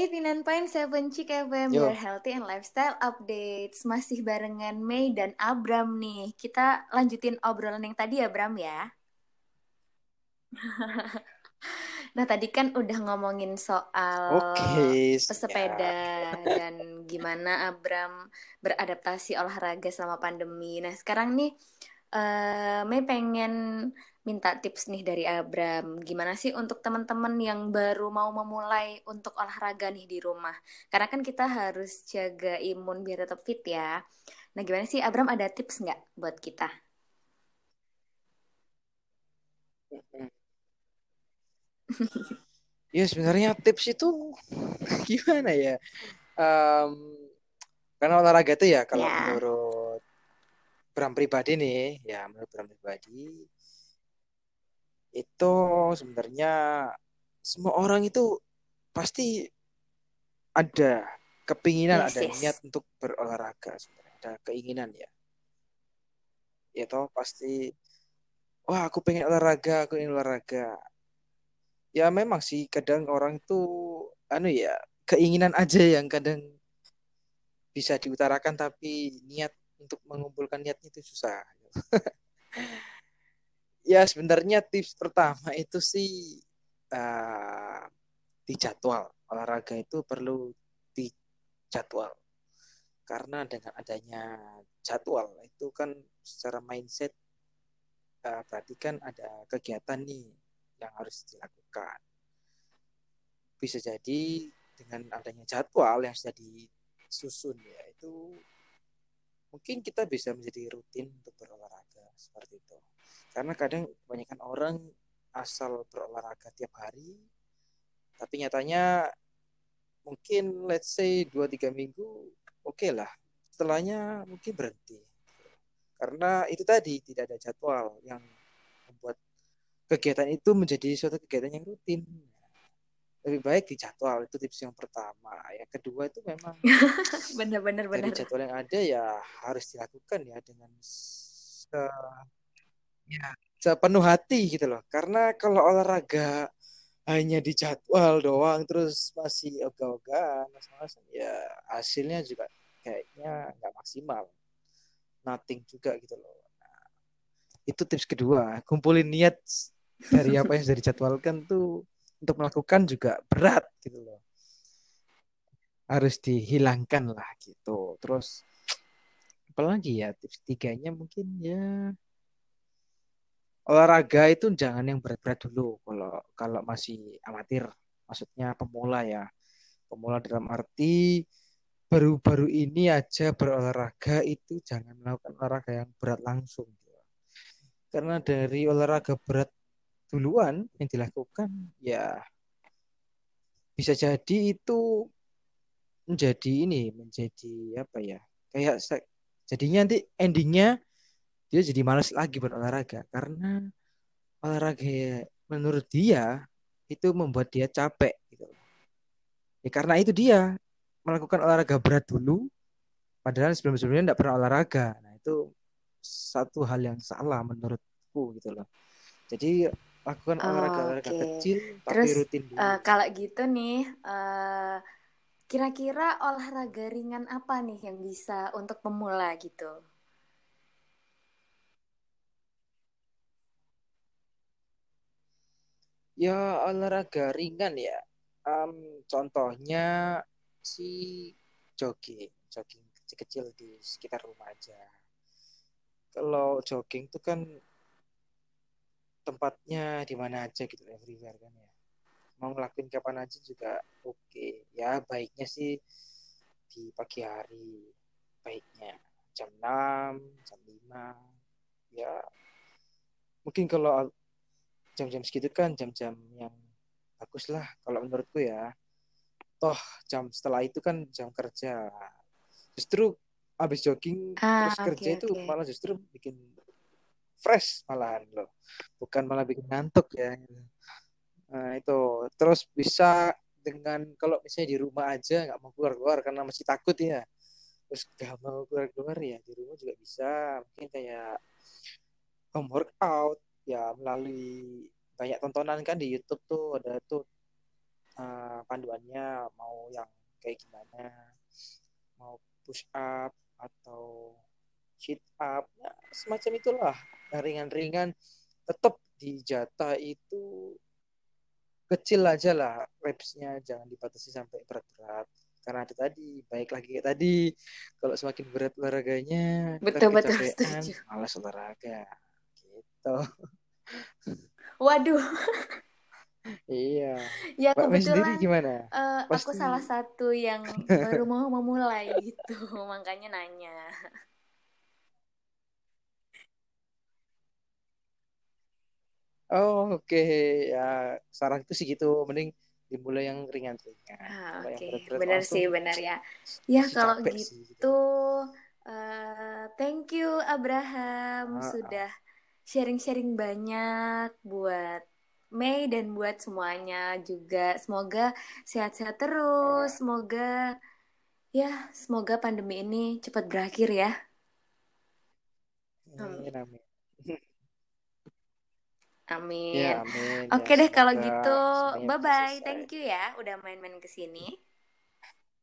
89.7 Cik FM, Yo. your healthy and lifestyle updates. Masih barengan Mei dan Abram nih. Kita lanjutin obrolan yang tadi ya, Bram ya. nah, tadi kan udah ngomongin soal Oke, pesepeda dan gimana Abram beradaptasi olahraga selama pandemi. Nah, sekarang nih eh Mei pengen minta tips nih dari Abram. Gimana sih untuk teman-teman yang baru mau memulai untuk olahraga nih di rumah? Karena kan kita harus jaga imun biar tetap fit ya. Nah, gimana sih Abram ada tips nggak buat kita? Ya sebenarnya tips itu gimana ya? Um, karena olahraga itu ya kalau Ya. menurut Bram pribadi nih, ya menurut Bram pribadi itu sebenarnya semua orang itu pasti ada kepinginan, Yes, ada yes. niat untuk berolahraga sebenarnya, ada keinginan ya. Ya toh pasti wah aku pengen olahraga, aku ingin olahraga. Ya memang sih kadang orang itu anu ya, keinginan aja yang kadang bisa diutarakan tapi niat untuk mengumpulkan niatnya itu susah. ya sebenarnya tips pertama itu sih uh, di jadwal olahraga itu perlu dijadwal. Karena dengan adanya jadwal itu kan secara mindset uh, berarti kan ada kegiatan nih yang harus dilakukan. Bisa jadi dengan adanya jadwal yang sudah disusun ya itu mungkin kita bisa menjadi rutin untuk berolahraga seperti itu. Karena kadang kebanyakan orang asal berolahraga tiap hari tapi nyatanya mungkin let's say 2-3 minggu oke okay lah. Setelahnya mungkin berhenti. Karena itu tadi tidak ada jadwal yang membuat kegiatan itu menjadi suatu kegiatan yang rutin lebih baik di jadwal itu tips yang pertama. Yang kedua itu memang Bener-bener dari bener. jadwal yang ada ya harus dilakukan ya dengan se ya. sepenuh hati gitu loh. Karena kalau olahraga hanya di jadwal doang terus masih ogah-ogahan mas-masan ya hasilnya juga kayaknya nggak maksimal. Nothing juga gitu loh. Nah, itu tips kedua. Kumpulin niat dari apa yang sudah dijadwalkan tuh untuk melakukan juga berat gitu loh. Harus dihilangkan lah gitu. Terus apalagi ya tips tiganya mungkin ya olahraga itu jangan yang berat-berat dulu. Kalau kalau masih amatir maksudnya pemula ya. Pemula dalam arti baru-baru ini aja berolahraga itu jangan melakukan olahraga yang berat langsung. Karena dari olahraga berat duluan yang dilakukan ya bisa jadi itu menjadi ini menjadi apa ya kayak jadinya nanti endingnya dia jadi malas lagi berolahraga karena olahraga menurut dia itu membuat dia capek gitu. Ya karena itu dia melakukan olahraga berat dulu padahal sebelum-sebelumnya tidak pernah olahraga. Nah, itu satu hal yang salah menurutku gitu loh. Jadi lakukan olahraga-olahraga Oke. kecil tapi Terus rutin dulu. eh, kalau gitu nih, eh, kira-kira olahraga ringan apa nih yang bisa untuk pemula gitu? Ya olahraga ringan ya. Um, contohnya si jogging, jogging kecil-kecil di sekitar rumah aja. Kalau jogging itu kan tempatnya di mana aja gitu, everywhere kan ya. Mau ngelakuin kapan aja juga oke. Okay. Ya baiknya sih di pagi hari, baiknya jam 6, jam 5. Ya mungkin kalau jam-jam segitu kan jam-jam yang bagus lah kalau menurutku ya toh jam setelah itu kan jam kerja justru habis jogging Ah, terus oke, kerja itu oke. malah justru bikin fresh malahan loh. Bukan malah bikin ngantuk ya. Nah itu. Terus bisa dengan kalau misalnya di rumah aja nggak mau keluar-keluar karena masih takut ya. Terus gak mau keluar-keluar ya di rumah juga bisa. Mungkin kayak home workout ya melalui banyak tontonan kan di YouTube tuh. Ada tuh uh, panduannya mau yang kayak gimana mau push up atau sit up. Ya, semacam itulah. Ringan-ringan tetap di jatah itu kecil aja lah repsnya jangan dibatasi sampai berat-berat. Karena ada tadi baik lagi kayak tadi. Kalau semakin berat olahraganya betul betul setuju. malas olahraga. Gitu. Waduh. Iya. Ya Mbak kebetulan gimana? uh, Pasti... aku salah satu yang baru mau memulai gitu. Makanya nanya Oh oke okay. ya saran itu sih gitu mending dimulai yang ringan-ringan. Ah, Oke, okay. benar sih, benar ya. Ya kalau gitu, sih, gitu. Uh, thank you Abraham ah, sudah sharing-sharing banyak buat Mei dan buat semuanya juga. Semoga sehat-sehat terus. Ah. Semoga ya, semoga pandemi ini cepat berakhir ya. Amin, amin. Amin. Ya, amin. Oke ya, deh kalau gitu, bye bye. Thank you ya udah main-main ke sini.